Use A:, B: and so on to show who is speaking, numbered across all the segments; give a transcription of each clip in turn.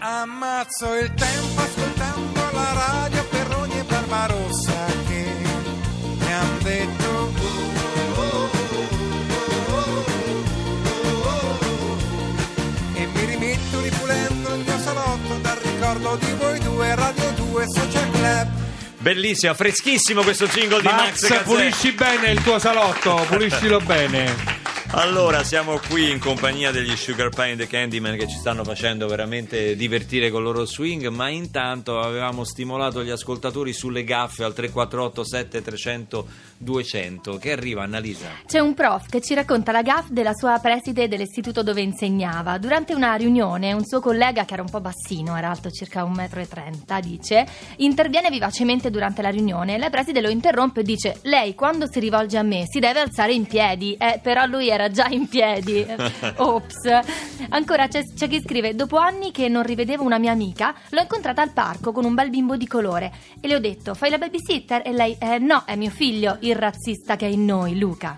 A: Ammazzo il tempo ascoltando la radio per ogni Barbarossa che mi han detto. E mi rimetto ripulendo il mio salotto dal ricordo di voi due, Radio 2 Social Club.
B: Bellissimo, freschissimo questo jingle di Max,
C: Max,
B: Gazzè.
C: pulisci bene il tuo salotto, puliscilo bene.
B: Allora, siamo qui in compagnia degli Sugar Pie and the Candyman che ci stanno facendo veramente divertire con il loro swing, ma intanto avevamo stimolato gli ascoltatori sulle gaffe al 348 7300 200 che arriva Annalisa.
D: C'è un prof che ci racconta la gaff della sua preside dell'istituto dove insegnava. Durante una riunione, un suo collega, che era un po' bassino, era alto circa 1,30 m, dice, interviene vivacemente durante la riunione. La preside lo interrompe e dice, lei quando si rivolge a me si deve alzare in piedi. Eh, però lui era già in piedi. Ops. Ancora c'è, c'è chi scrive, dopo anni che non rivedevo una mia amica, l'ho incontrata al parco con un bel bimbo di colore e le ho detto, fai la babysitter? E lei, "Eh, no, è mio figlio, il razzista che è in noi, Luca.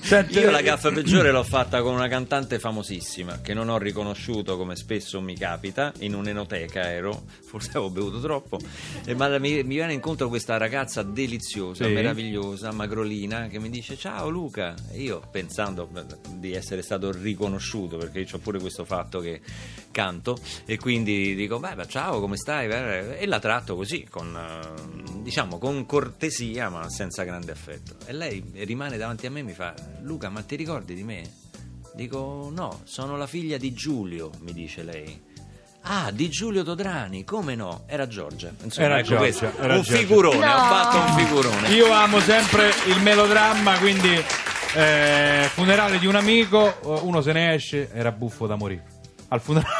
C: Senti,
B: Io la gaffa peggiore l'ho fatta con una cantante famosissima che non ho riconosciuto come spesso mi capita, in un'enoteca ero, forse avevo bevuto troppo, e ma mi, mi viene incontro questa ragazza deliziosa,
C: Sì.
B: meravigliosa, magrolina, che mi dice ciao Luca, e io pensando di essere stato riconosciuto, perché io ho pure questo fatto che canto, e quindi dico beh, beh, ciao come stai? E la tratto così, con, eh, diciamo, con cortesia ma senza grande affetto. E lei rimane davanti a me e mi fa Luca ma ti ricordi di me? Dico no, sono la figlia di Giulio, mi dice lei. Ah, di Giulio Todrani, come no? Era Giorgia. Insomma,
C: Era
B: ecco
C: Giorgia, era
B: un
C: Giorgia.
B: figurone,
D: No.
B: ho fatto un figurone.
C: Io amo sempre il melodramma, quindi eh, funerale di un amico, uno se ne esce, era buffo da morire. Al funerale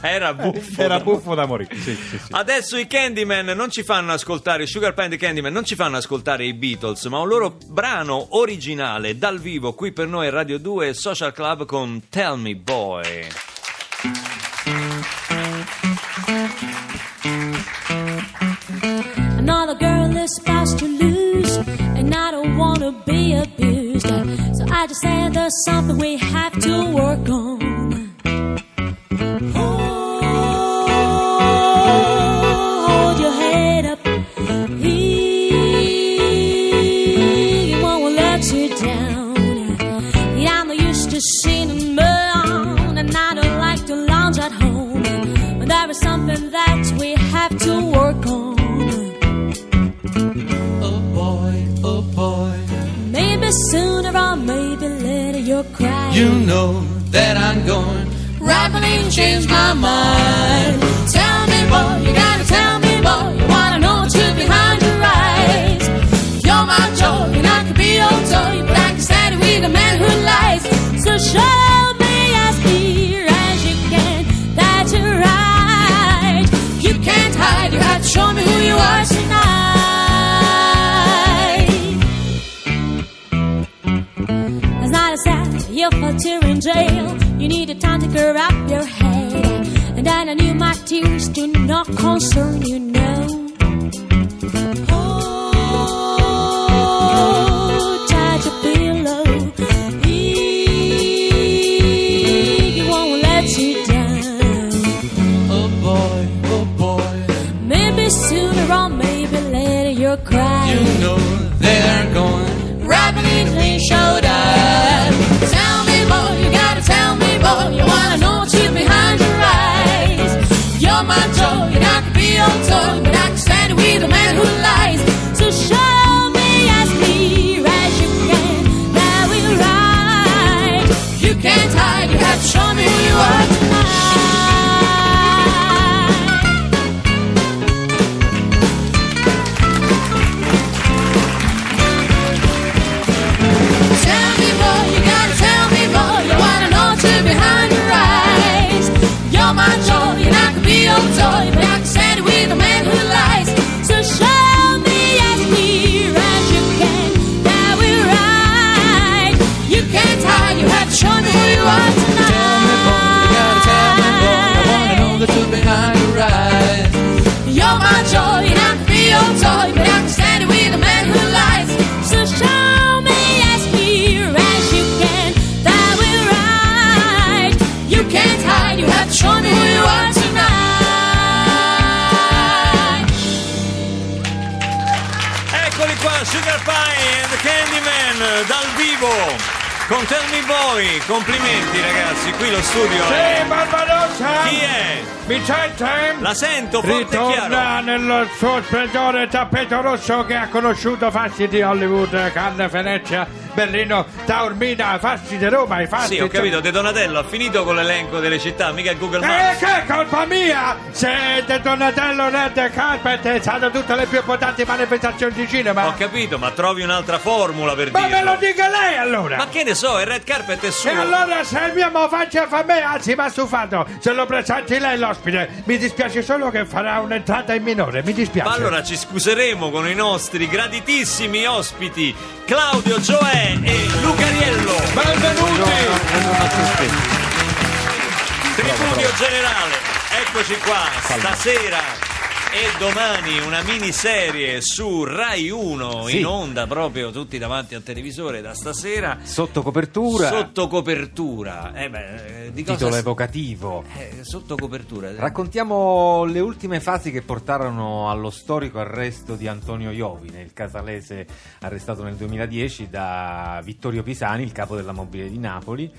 B: Era buffo.
C: era
B: da-
C: buffo da morire. Sì, sì, sì.
B: Adesso i Candyman non ci fanno ascoltare, i Sugar the Candyman non ci fanno ascoltare i Beatles, ma un loro brano originale dal vivo qui per noi a Radio 2 Social Club con Tell Me Boy.
E: Another girl is fast to lose, and I don't wanna be abused. So I just said there's something we have to work on. Hold you
A: know that I'm going.
E: rapidly change my mind. Tell me, boy, you gotta tell me, boy, you wanna know the truth behind your eyes. You're my joy, and I could be your toy, but I can stand it with a man who lies. So show me as clear as you can that you're right. You can't hide, you have show me a tear in jail. You need a time to clear up your head. And then I knew my tears do not concern you, no. Oh, touch pillow. He, he won't let you down.
A: Oh boy, oh boy,
E: Maybe sooner or maybe later you'll cry.
A: you know they're going.
E: rapidly showed
B: Con Tell Me Boy, complimenti ragazzi, qui lo studio è...
C: Sì, Barbarossa!
B: Chi è?
C: Mi sente?
B: La sento forte e chiaro.
C: Ritorna nel suo splendore tappeto rosso che ha conosciuto fasti di Hollywood, Cannes, Venezia, Berlino, Taormina, fasti di Roma, i fasti...
B: Sì, ho capito, De Donatello ha finito con l'elenco delle città, mica il Google
C: Eh,
B: Maps.
C: che colpa mia! Se De Donatello Red Carpet è stato tutte le più importanti manifestazioni di cinema.
B: Ho capito, ma trovi un'altra formula per
C: Ma me
B: dirlo.
C: lo dica lei allora!
B: Ma che ne so, il red carpet è suo.
C: E allora se il mio mo faccia fa me, anzi mi ha stufato, se lo presenti lei l'ospite, mi dispiace solo che farà un'entrata in minore, mi dispiace.
B: Ma allora ci scuseremo con i nostri graditissimi ospiti Claudio Gioè e Lucariello.
C: Benvenuti!
B: Tripudio generale, eccoci qua, stasera e domani una miniserie su Rai 1
F: Sì.
B: in onda proprio tutti davanti al televisore da stasera.
F: Sotto copertura,
B: Sotto copertura. Eh beh, eh, di cosa
F: titolo
B: s-
F: evocativo.
B: eh, sotto copertura.
F: Raccontiamo le ultime fasi che portarono allo storico arresto di Antonio Iovine, il casalese arrestato nel 2010 da Vittorio Pisani, il capo della mobile di Napoli,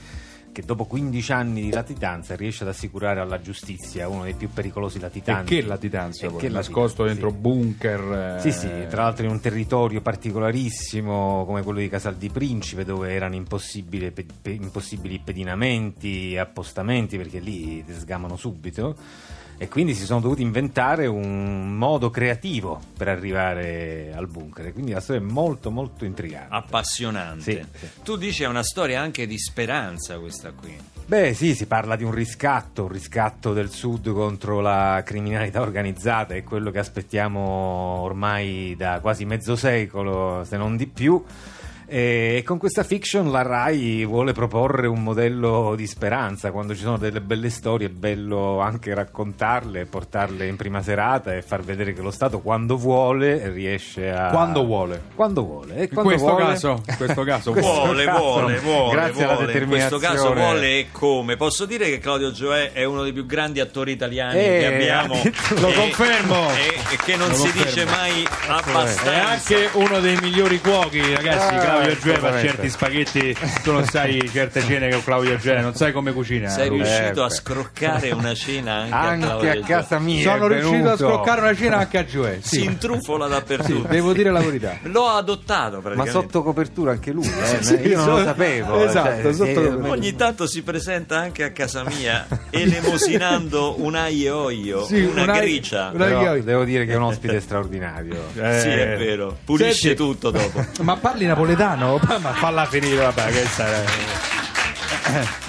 F: che dopo 15 anni di latitanza riesce ad assicurare alla giustizia uno dei più pericolosi
C: E
F: latitanti.
C: che latitanza,
F: E
C: poi,
F: che
C: nascosto
F: latitanza,
C: dentro
F: sì.
C: bunker. eh,
F: Sì, sì, tra l'altro in un territorio particolarissimo come quello di Casal di Principe dove erano impossibili, pe- pe- impossibili pedinamenti, appostamenti perché lì ti sgamano subito e quindi si sono dovuti inventare un modo creativo per arrivare al bunker quindi la storia è molto molto intrigante.
B: Appassionante.
F: Sì, sì.
B: Tu dici è una storia anche di speranza questa qui.
F: Beh sì, si parla di un riscatto, un riscatto del Sud contro la criminalità organizzata, è quello che aspettiamo ormai da quasi mezzo secolo, se non di più. E con questa fiction la RAI vuole proporre un modello di speranza, quando ci sono delle belle storie è bello anche raccontarle, portarle in prima serata e far vedere che lo Stato quando vuole riesce a...
C: Quando vuole.
F: Quando vuole. E
C: In
F: quando
C: questo
F: vuole-
C: caso, in questo caso
F: Questo
C: vuole.
B: Vuole,
F: caso,
B: vuole, vuole,
F: grazie alla
B: vuole. In questo caso
F: determinazione-
B: vuole e come? Posso dire che Claudio Gioè è uno dei più grandi attori italiani
F: Eh,
B: che abbiamo.
C: Lo
B: E-
C: confermo.
B: E, e che non
C: Lo
B: si
C: confermo.
B: dice mai
C: È
B: abbastanza.
C: anche uno dei migliori cuochi, ragazzi.
F: Ah,
C: Claudio Gioè fa
F: assolutamente.
C: certi spaghetti. Tu non sai certe cene con Claudio Gioè, non sai come cucina.
B: Sei
C: Luca.
B: riuscito a
F: beh.
B: scroccare una cena anche,
F: Anche
B: a Claudio
F: a casa mia.
C: Sono
F: è
C: riuscito a
F: venuto.
C: scroccare una cena anche a Gioè.
B: Si
C: Sì.
B: intrufola
C: Sì,
B: dappertutto.
C: devo dire la verità.
B: L'ho adottato
F: Ma sotto copertura anche lui, eh?
C: Sì,
F: io non lo sapevo.
C: esatto,
F: cioè,
C: sotto
F: sì,
C: copertura.
B: Ogni tanto si presenta anche a casa mia elemosinando un aglio olio,
C: Sì,
B: una
C: una-
B: gricia.
C: una-
F: Però devo dire che è un ospite straordinario.
C: Eh,
B: Sì, è vero. Pulisce
C: senti,
B: tutto dopo.
C: Ma parli napoletano? Ma falla finire, vabbè, che sarà.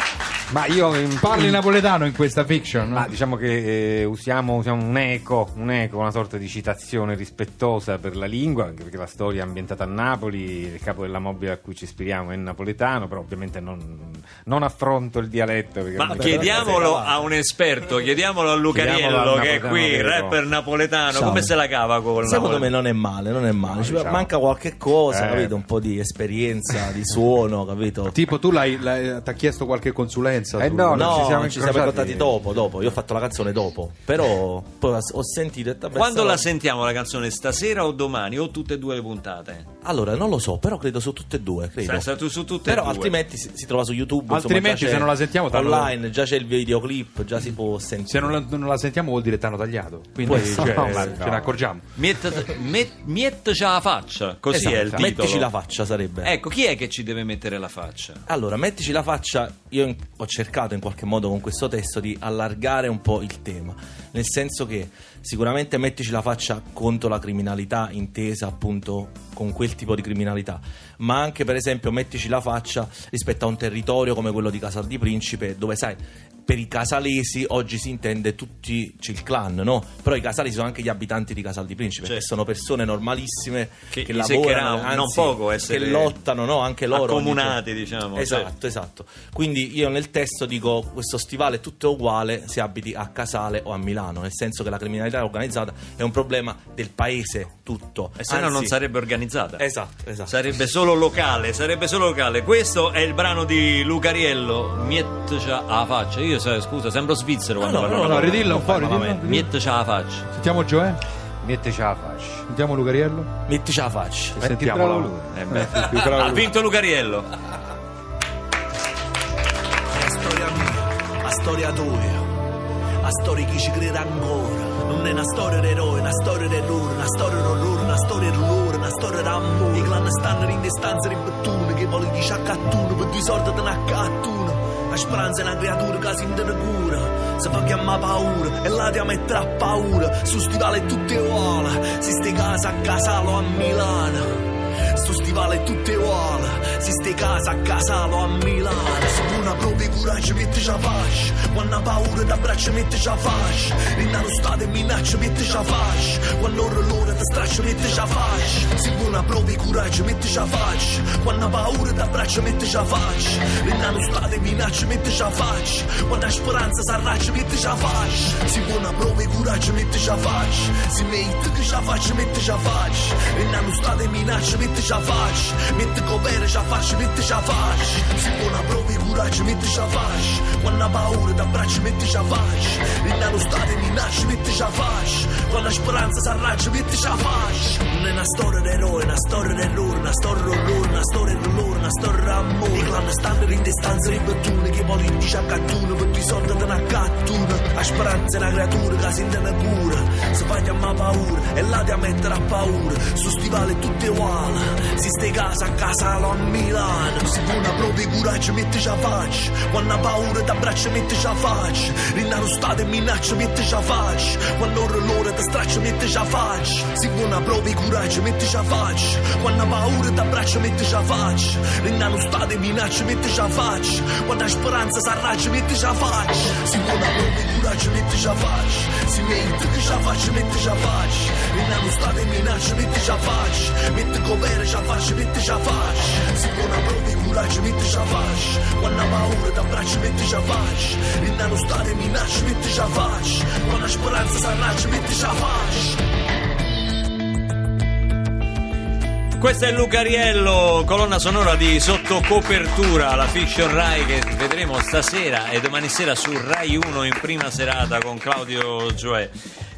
F: Ma io in-
C: Parli
F: in-
C: napoletano in questa fiction?
F: Ma diciamo che eh, usiamo, usiamo un eco, un eco, una sorta di citazione rispettosa per la lingua, anche perché la storia è ambientata a Napoli, il capo della mobile a cui ci ispiriamo è napoletano, però ovviamente non, non affronto il dialetto. perché
B: Ma
F: ormai-
B: chiediamolo a un esperto, chiediamolo a Lucariello
F: Chiediamolo al
B: che è
F: napoletano
B: qui,
F: vero.
B: rapper napoletano,
G: Ciao.
B: come se la cava con il
G: Secondo me non è male, non è male. Ci
F: diciamo.
G: manca qualche cosa,
F: Eh.
G: capito? Un po' di esperienza, di suono, capito?
C: Tipo, tu l'hai, l'hai- ti ha chiesto qualche consulenza?
F: Eh
C: su-
F: no, non
G: No,
F: ci siamo
G: ci siamo incontrati dopo, dopo. Io ho fatto la canzone dopo. Però poi ho sentito. e
B: Quando la sentiamo la canzone? Stasera o domani? O tutte e due le puntate?
G: Allora, non lo so, però credo su tutte e due. Credo.
B: Sei tu su tutte
G: Però
B: e due.
G: altrimenti si, si trova su YouTube. insomma,
C: Altrimenti,
G: c'è
C: se non la sentiamo,
G: online, già c'è il videoclip, già si può sentire.
C: Se non la, non la sentiamo vuol dire t'hanno tagliato. Quindi cioè,
F: No, ma
C: ce
F: no.
C: ne accorgiamo.
B: Miet- met- Mietteci la faccia, così
G: Esatto,
B: è il titolo.
G: Mettici la faccia sarebbe.
B: Ecco, chi è che ci deve mettere la faccia?
G: Allora, mettici la faccia, io ho cercato in qualche modo con questo testo di allargare un po' il tema, nel senso che sicuramente mettici la faccia contro la criminalità intesa appunto con quel tipo di criminalità, ma anche per esempio mettici la faccia rispetto a un territorio come quello di Casal di Principe, dove sai, per i casalesi oggi si intende tutti c'è il clan, no? Però i casali sono anche gli abitanti di Casal di Principe,
B: Certo.
G: che sono persone normalissime
B: Che
G: che, lavorano, anzi,
B: non poco essere
G: che lottano, no? Anche loro
B: accomunati,
G: giorno.
B: diciamo,
G: Esatto,
B: certo.
G: esatto. Quindi io nel testo dico questo stivale è tutto uguale se abiti a Casale o a Milano, nel senso che la criminalità organizzata è un problema del paese tutto.
B: E se no non sarebbe organizzata.
G: Esatto, esatto.
B: Sarebbe solo locale, sarebbe solo locale. Questo è il brano di Lucariello, Miettecia a faccia. Io io scusa, sembro svizzero quando
G: no,
B: parlo.
G: No,
C: no,
G: no,
C: ridilla un po',
G: ridilla.
B: ce la faccio.
C: Sentiamo Gioè.
F: Metteci la faccio.
C: Sentiamo Lucariello.
G: Metteci la faccia.
C: Sentiamola
F: lui.
B: Eh. Ha
C: vinto Lucariello.
B: La
C: storia
B: mia, la
H: storia tua. La storia chi ci crede ancora. Non è una storia d'eroe, una storia d'errore, una storia d'orrore, una storia d'orrore, una storia d'amore. I clan stanno in distanza di bettone che vogliono di sciaccattone per disorderti una cattuna speranza è una creatura che si intende cura, si fa chiamare paura e la ti mettere a paura. Su stivale tutte uguali, si ste casa a Casalo a Milano. Sto stivale tutte uguali, si ste casa a Casalo a Milano. Proprio coraggio mette ci faccia, quando paura d'abbraccio mette ci faccia. Rinna lo stato e minaccia mette ci faccia, quando ora l'ora ti straccia mette ci faccia. Se una proprio coraggio mette ci faccia, quando paura d'abbraccio mette ci faccia. Rinna lo stato e minaccia mette ci faccia, quando ha speranza s'arraccia mette ci faccia. Se una proprio coraggio mette ci faccia, se mette che mette ci faccia. Rinna lo stato e minaccia mette ci faccia, mette copere ci faccia mette ci faccia. Se una proprio coraggio mette ci faccia, quando ha paura d'abbraccio mette ci faccia. Rinna lo stato e minaccia mette ci faccia, quando ha speranza s'arraccia mette ci faccia. Non è una storia d'eroe, una storia d'errore, una storia d'orrore, una storia d'olore, una storia d'amore. I clan stanno in distanza ripettune, che politici accattuno, per i soldi te ne accattuno. La speranza è una creatura che si intende cura, si fa chiamare paura e là ti mettere a paura. Su stivale tutte uguali, si ste casa a Casalo a Milano. Se una proprio coraggio mette ci faccia, quando ha paura t'abbraccia mette ci faccia. Rinna lo stato e minaccia mette ci faccia, quando l'ora ti straccia mette ci faccia. Se una proprio coraggio mette ci faccia, quando paura t'abbraccia mette ci faccia. Rinna lo stato e minaccia mette ci faccia, quando ha speranza s'arraccia mette ci faccia. Se una proprio coraggio mette ci faccia, si mette che ci faccia mette ci faccia. Rinna stato e minaccia mette ci faccia, mette copere ci faccia mette ci faccia. Se una proprio coraggio mette ci faccia, quando paura t'abbraccia mette ci faccia. Rinna lo stato e minaccia mette ci faccia, quando ha speranza s'arraccia mette ci faccia.
B: Questo è Luca Riello, colonna sonora di Sottocopertura, la fiction Rai che vedremo stasera e domani sera su Rai 1 in prima serata con Claudio Gioè.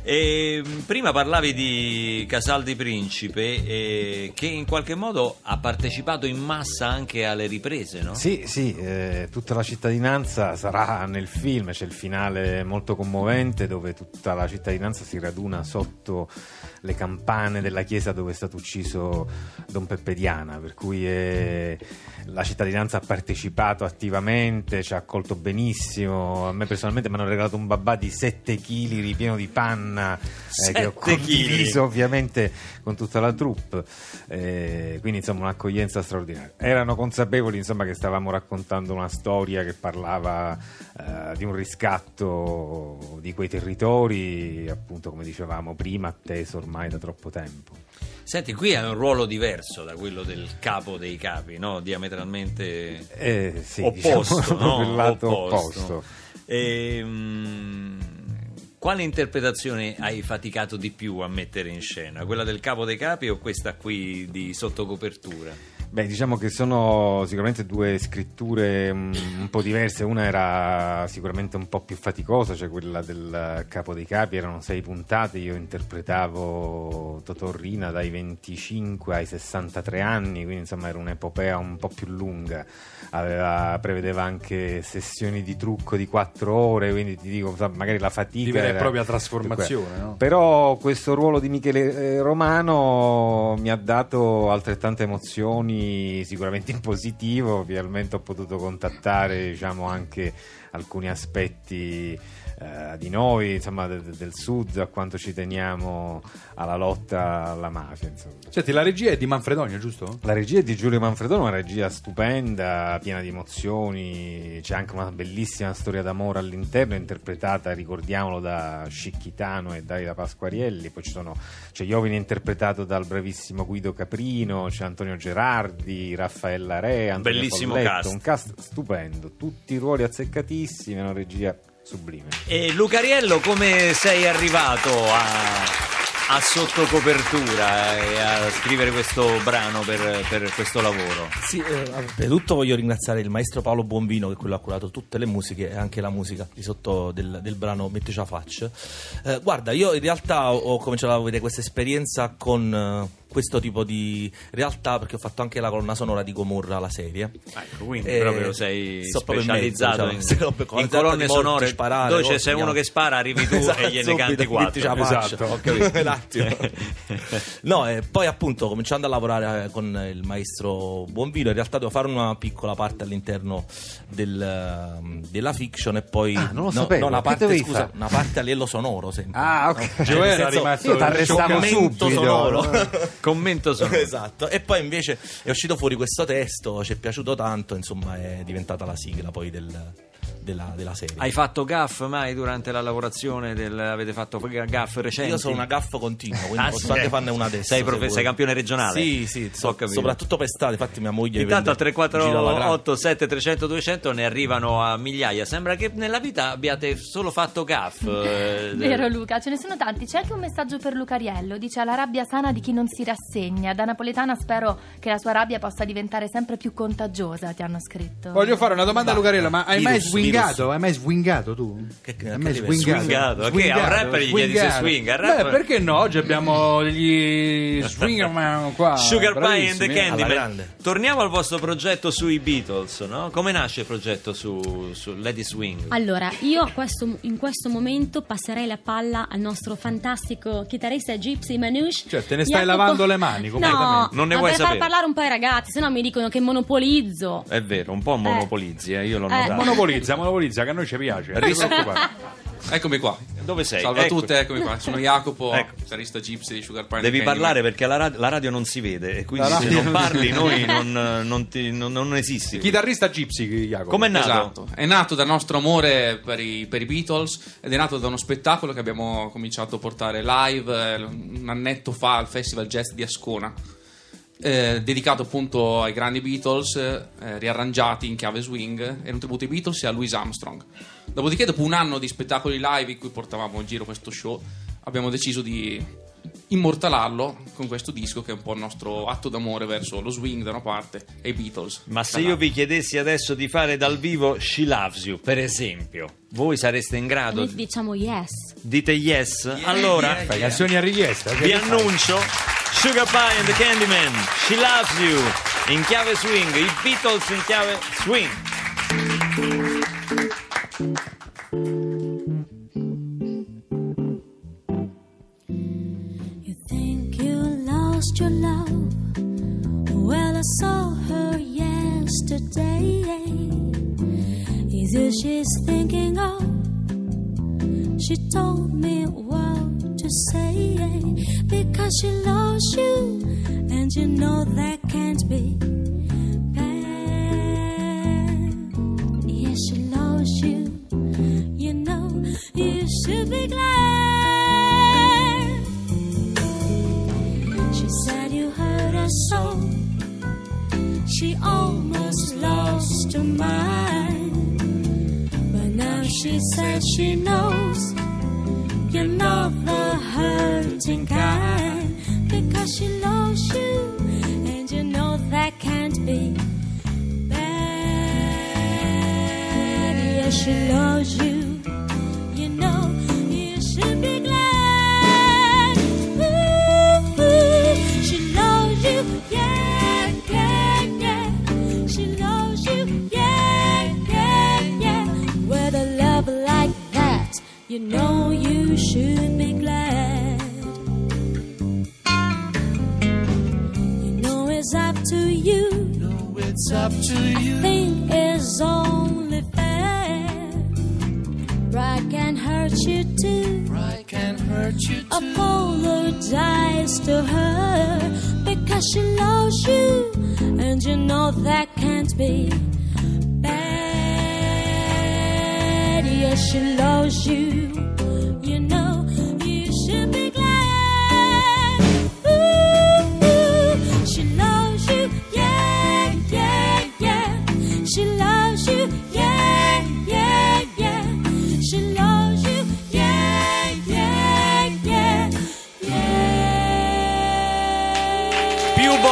B: E, mh, prima parlavi di Casaldi Principe eh, che in qualche modo ha partecipato in massa anche alle riprese, no?
F: Sì, sì, eh, tutta la cittadinanza sarà nel film, c'è il finale molto commovente dove tutta la cittadinanza si raduna sotto le campane della chiesa dove è stato ucciso Don Peppe Diana, per cui eh, la cittadinanza ha partecipato attivamente, ci ha accolto benissimo, a me personalmente mi hanno regalato un babà di 7 kg ripieno di panna eh, che ho
B: 7
F: condiviso ovviamente con tutta la troupe, eh, quindi insomma un'accoglienza straordinaria. Erano consapevoli insomma che stavamo raccontando una storia che parlava eh, di un riscatto di quei territori, appunto come dicevamo prima, atteso ormai da troppo tempo.
B: Senti, qui è un ruolo diverso da quello del capo dei capi, no? Diametralmente
F: Eh, sì,
B: opposto,
F: diciamo,
B: no?
F: lato
B: Opposto.
F: opposto.
B: Ehm, quale interpretazione hai faticato di più a mettere in scena? Quella del capo dei capi o questa qui di sottocopertura?
F: Beh, diciamo che sono sicuramente due scritture mm, un po' diverse. Una era sicuramente un po' più faticosa, cioè quella del Capo dei Capi, erano sei puntate. Io interpretavo Totò Rina dai 25 ai 63 anni, quindi insomma era un'epopea un po' più lunga. Aveva- prevedeva anche sessioni di trucco di 4 ore, quindi ti dico, magari la fatica.
C: Di vera e propria trasformazione, no?
F: però questo ruolo di Michele eh, Romano mi ha dato altrettante emozioni, sicuramente in positivo, finalmente ho potuto contattare diciamo, anche alcuni aspetti eh, di noi, insomma de- de- del sud, a quanto ci teniamo alla lotta alla mafia. Insomma.
C: Senti, la regia è di Manfredonio, giusto?
F: La regia è di Giulio Manfredono, una regia stupenda, piena di emozioni, c'è anche una bellissima storia d'amore all'interno, interpretata, ricordiamolo, da Scicchitano e Dalila Pasquarielli, poi ci sono, c'è Iovine interpretato dal bravissimo Guido Caprino, c'è Antonio Gerardi, Raffaella Re, Antonio
B: Bellissimo
F: Folletto,
B: cast.
F: un cast stupendo, tutti ruoli azzeccatissimi, una regia sublime.
B: E Lucariello, come sei arrivato a, a sottocopertura e a scrivere questo brano per, per questo lavoro?
G: Sì, eh, prima di tutto voglio ringraziare il maestro Paolo Bonvino che è quello che ha curato tutte le musiche e anche la musica di sotto del, del brano Metteci a faccia. Eh, guarda, io in realtà ho, ho cominciato a avere questa esperienza con, eh, questo tipo di realtà perché ho fatto anche la colonna sonora di Gomorra, la serie.
B: Ecco, quindi
G: Eh,
B: proprio sei
G: sto proprio in mezzo,
B: specializzato
G: diciamo.
B: In,
G: la
B: in colonne sonore
G: sparare,
B: dove c'è
G: cose,
B: se uno che spara arrivi tu
G: Esatto,
B: e gliene
G: subito,
B: canti quattro
G: la faccia.
F: Esatto.
G: Ho capito. Un attimo. no, e poi appunto cominciando a lavorare eh, con il maestro Buonvino, in realtà devo fare una piccola parte all'interno del, ehm, della fiction e poi
F: Ah, non lo
G: no,
F: sapevo.
G: no, una parte, scusa,
F: fare?
G: una parte a livello sonoro sempre.
F: Ah, ok.
G: No,
C: Gioele
G: nel
C: era
G: senso,
C: rimasto
F: io t'arrestavo
G: commento
F: subito.
G: sonoro.
B: commento sonoro
G: esatto. E poi invece è uscito fuori questo testo, ci è piaciuto tanto, insomma, è diventata la sigla poi del- della, della serie.
B: hai fatto gaff mai durante la lavorazione del, avete fatto gaff recenti
G: Io sono una gaff continua, quindi
B: Ah,
G: posso
B: sì.
G: anche farne una adesso.
B: sei,
G: se
B: profe- sei campione regionale
G: Sì, sì, so- soprattutto per estate, infatti mia moglie
B: Intanto
G: grande.
B: 348 7 300 200 ne arrivano a migliaia. Sembra che nella vita abbiate solo fatto gaff. eh,
D: Vero Luca, ce ne sono tanti. C'è anche un messaggio per Lucariello. Dice la rabbia sana di chi non si rassegna. Da napoletana spero che la sua rabbia possa diventare sempre più contagiosa, ti hanno scritto.
C: Voglio fare una domanda a Lucarello, ma hai
G: Virus,
C: mai swingato?
G: virus.
C: Hai mai swingato tu?
G: Che- che
C: hai mai
G: livello?
B: Swingato? Che a un rapper gli chiedi se swing, al
C: Beh,
B: rapper-
C: perché no? Oggi abbiamo gli swingerman qua.
B: Sugar Pie and the
C: eh.
B: Candyman. Torniamo al vostro progetto sui Beatles, no? Come nasce il progetto su, su Lady Swing?
I: Allora, io a questo- in questo momento passerei la palla al nostro fantastico chitarrista Gypsy Manouche.
C: Cioè, te ne stai
I: Jacopo-
C: lavando le mani
I: No,
C: completamente.
B: Non ne vuoi
I: per far
B: sapere?
I: parlare un po' ai ragazzi, sennò mi dicono che monopolizzo.
B: È vero, un po' monopolizzi, eh, io l'ho
I: Eh,
B: notato.
C: Monopolizza, monopolizza, che a noi ci piace. Non ti preoccupare.
J: Eccomi qua.
B: Dove sei?
J: Salve a
B: Ecco.
J: tutti, eccomi qua. Sono Jacopo,
B: Ecco.
J: chitarrista gypsy di Sugar Pine.
B: Devi
J: Candyman.
B: parlare perché la radio, la radio non si vede e quindi
C: La
B: se
C: radio
B: non
C: non si
B: parli
C: vede.
B: noi non, non ti- non- non esisti.
C: Chitarrista Gypsy, Jacopo.
B: Com'è nato?
J: Esatto, è nato dal nostro amore per i, per i Beatles ed è nato da uno spettacolo che abbiamo cominciato a portare live eh, un annetto fa al Festival Jazz di Ascona, eh, dedicato appunto ai grandi Beatles, eh, riarrangiati in chiave swing, e un tributo ai Beatles e a Louis Armstrong. Dopodiché, dopo un anno di spettacoli live in cui portavamo in giro questo show, abbiamo deciso di immortalarlo con questo disco che è un po' il nostro atto d'amore verso lo swing da una parte e i Beatles.
B: Ma se io vi chiedessi adesso di fare dal vivo She Loves You, per esempio, voi sareste in grado?
I: Noi diciamo yes.
B: Dite yes? Allora
C: Fai canzoni a richiesta.
B: vi annuncio Sugar Pie and the Candyman, She Loves You, in chiave swing, i Beatles in chiave swing.
E: You think you lost your love? Well, I saw her yesterday. Is it she's thinking of? She told me what because she loves you, and you know that can't be bad. Yes, she loves you. You know you should be glad. She said you hurt her so. She almost lost her mind. But now she says she knows you're not the to you. It's up to you I think it's only fair. Pride can hurt you too.
H: Pride can hurt you
E: Apologize to her because she loves you, and you know that can't be bad. Yes, she loves. You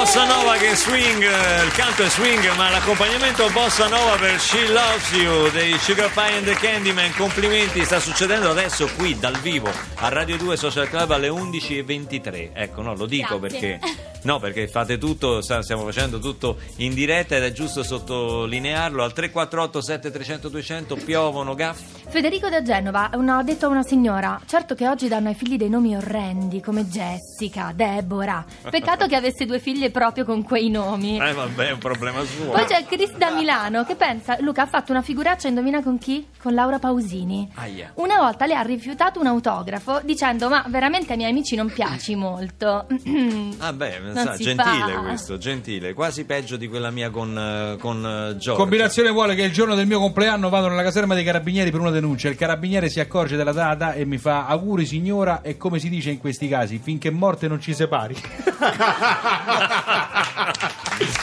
B: bossa nova che swing, eh, il canto è swing, ma l'accompagnamento bossa nova per She Loves You dei Sugar Pie and the Candyman. Complimenti, sta succedendo adesso qui dal vivo a Radio 2 Social Club alle 11.23. Ecco, no, lo dico
I: Grazie.
B: perché No, perché fate tutto, stiamo facendo tutto in diretta ed è giusto sottolinearlo. Al 348 7300 200 piovono gaff.
D: Federico da Genova ha detto a una signora: Certo che oggi danno ai figli dei nomi orrendi come Jessica, Deborah. Peccato che avesse due figlie proprio con quei nomi.
B: Eh vabbè, è un problema suo.
D: Poi c'è Chris da Milano che pensa: Luca ha fatto una figuraccia, indovina con chi? Con Laura Pausini.
B: Aia.
D: Una volta le ha rifiutato un autografo dicendo: Ma veramente ai miei amici non piaci molto.
B: Ah beh, sa, gentile
D: fa.
B: questo, gentile, quasi peggio di quella mia con, eh, con eh, Giorgio.
C: Combinazione vuole che il giorno del mio compleanno vado nella caserma dei carabinieri per una denuncia. Il carabiniere si accorge della data e mi fa auguri signora e come si dice in questi casi, finché morte non ci separi.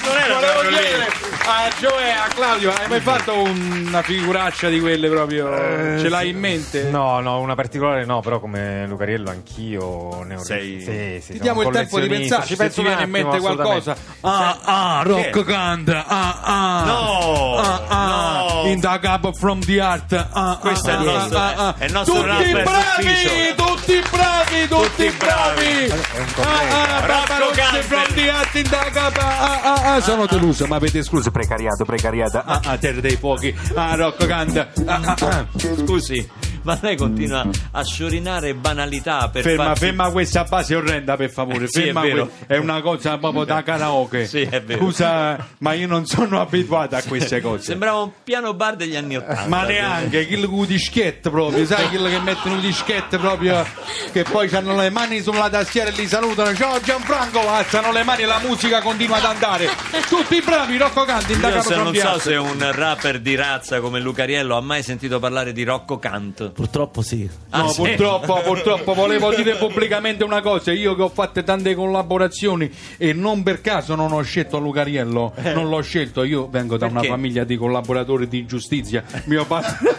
B: Non era
C: Volevo chiedere a Gioè, a Claudio, hai mai fatto una figuraccia di quelle proprio?
F: Eh,
C: Ce l'hai
F: sì.
C: in mente?
F: No, no, una particolare no, però come Lucariello anch'io ne ho
B: Sei-
F: sì, sì,
C: Ti diamo il tempo di pensarci
F: Ci
C: se
F: penso
C: ti viene in mente qualcosa. Ah, ah, rock canta. Ah, ah.
B: No,
C: Ah, ah,
B: no.
C: in the cup from the art. Ah,
B: Questo
C: ah,
B: è il nostro-
C: ah, ah,
B: è il nostro
C: Tutti bravi, tutti bravi, tutti,
B: Tutti bravi.
C: bravi.
F: È un collega.
C: Ah, ah,
B: Rocco
C: Barbarossa
B: Canter.
C: from the art in the cup. Ah, ah, ah, sono deluso, ma avete escluso precariato, precariata. Ah, ah, terra dei fuochi. Ah, Rocco canta. Ah, ah, ah.
B: Scusi, ma lei continua a sciorinare banalità per
C: Ferma,
B: farsi-
C: ferma questa base orrenda per favore.
B: Sì, è
C: ferma
B: vero.
C: que- è una cosa proprio da karaoke.
B: Sì, è vero.
C: Scusa, ma io non sono abituato a queste cose.
B: Sembrava un piano bar degli anni Ottanta.
C: Ma neanche, quello con i dischetti proprio, sai quello che mettono i dischetti proprio, che poi hanno le mani sulla tastiera e li salutano, ciao Gianfranco, alzano le mani e la musica continua ad andare. Tutti bravi, Rocco Canti,
B: Io se non so se un rapper di razza come Lucariello ha mai sentito parlare di Rocco Kant.
G: Purtroppo sì.
B: Ah,
C: No,
B: sì?
C: purtroppo, purtroppo volevo dire pubblicamente una cosa. Io che ho fatto tante collaborazioni e non per caso non ho scelto Lucariello, non l'ho scelto. Io vengo da una
B: Perché?
C: famiglia di collaboratori di giustizia. Mio padre.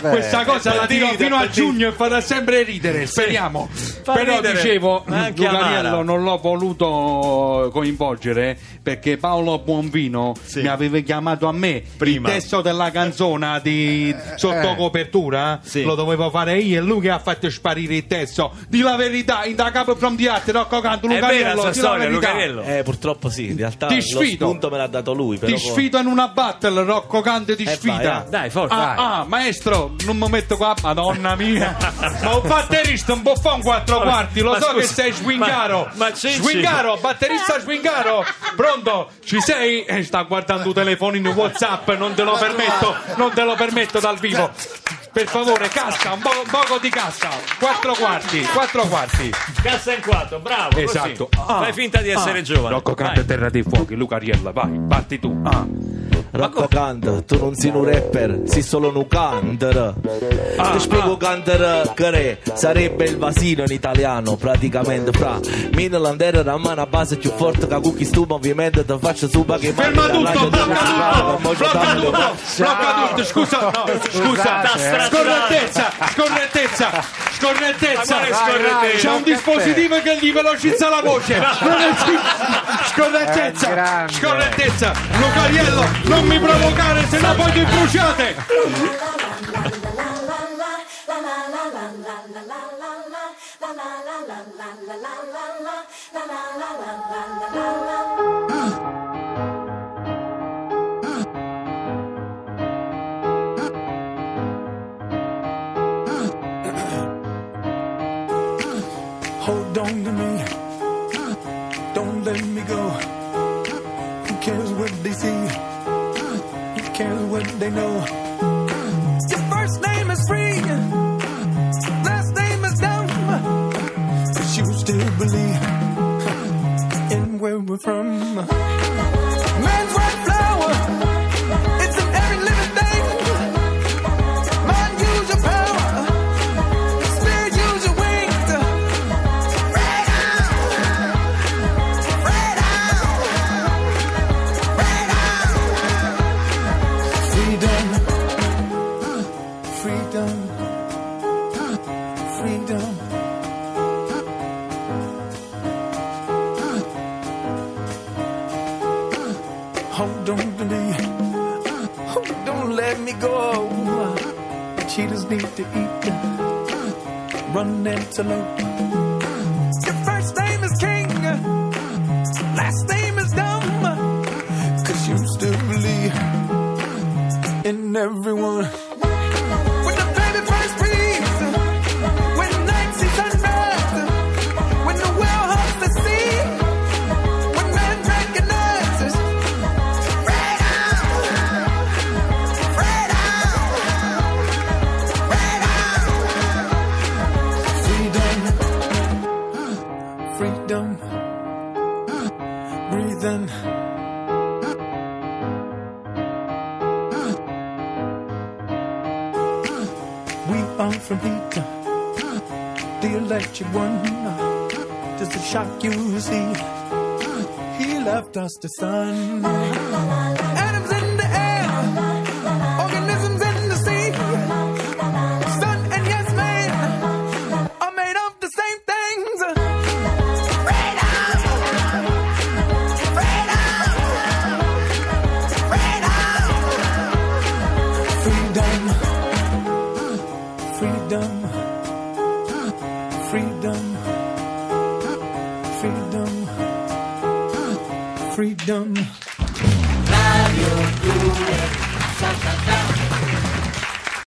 C: Questa cosa la dirò fino a giugno e farà sempre ridere. Speriamo.
B: Fa
C: Però
B: ridere,
C: dicevo, Lucariello non l'ho voluto coinvolgere perché Paolo Buonvino
B: Sì.
C: mi aveva chiamato a me
B: Prima.
C: il testo della canzone di sotto copertura
B: Sì.
C: lo dovevo fare io e lui che ha fatto sparire il testo di la verità in da capo from the art Rocco Canto
B: sta
C: di la
B: storia,
C: verità
B: Lucariello.
G: Eh, purtroppo sì, in realtà
C: Ti
G: lo
C: sfido.
G: spunto me l'ha dato lui. Però
C: ti sfido in una battle Rocco Canto ti
G: Eh,
C: sfida
G: vai, eh.
B: Dai, forza.
C: ah, ah, maestro non mi metto qua madonna mia ma un batterista un po' fa un quattro quarti lo
B: ma
C: so
B: scusa,
C: che sei swingaro
B: ma- ma
C: swingaro batterista swingaro pronto ci sei? Eh, sta guardando il telefonino whatsapp non te lo permetto non te lo permetto dal vivo per favore cassa un, po- un poco di cassa quattro quarti quattro quarti
B: Cassa in quattro, bravo. così.
C: esatto
B: Fai finta di essere
C: Ah.
B: giovane.
C: Rocco. Canto Terra dei Fuochi Luca Riella vai batti tu ah.
G: Rocco Canter, tu non sei un rapper, sei solo un canter.
C: Ah,
G: Ti spiego
C: ah.
G: canter che re, sarebbe il vasino in italiano, praticamente fra Mineland era la mano a base più forte che cookie stu movimento ti faccio suba che
C: Ferma tutto, blocca tutto, blocca tutto, blocca tutto, scusa, no, scusa, scorrettezza, scorrettezza, scorrettezza,
B: scorrettezza?
C: c'è un dispositivo che gli velocizza la voce, scorrettezza,
F: È grande.
C: scorrettezza, Lucariello, non mi provocare, se no poi bruciate.
A: Hold on to me. Don't let me go. Who cares what they see? What they know? Your first name is free. Last name is dumb. But you still believe in where we're from. On to me, oh, don't let me go. Cheetahs need to eat, run antelope. come from Peter, The electric one, just a shock you see. He left us the sun. Adam's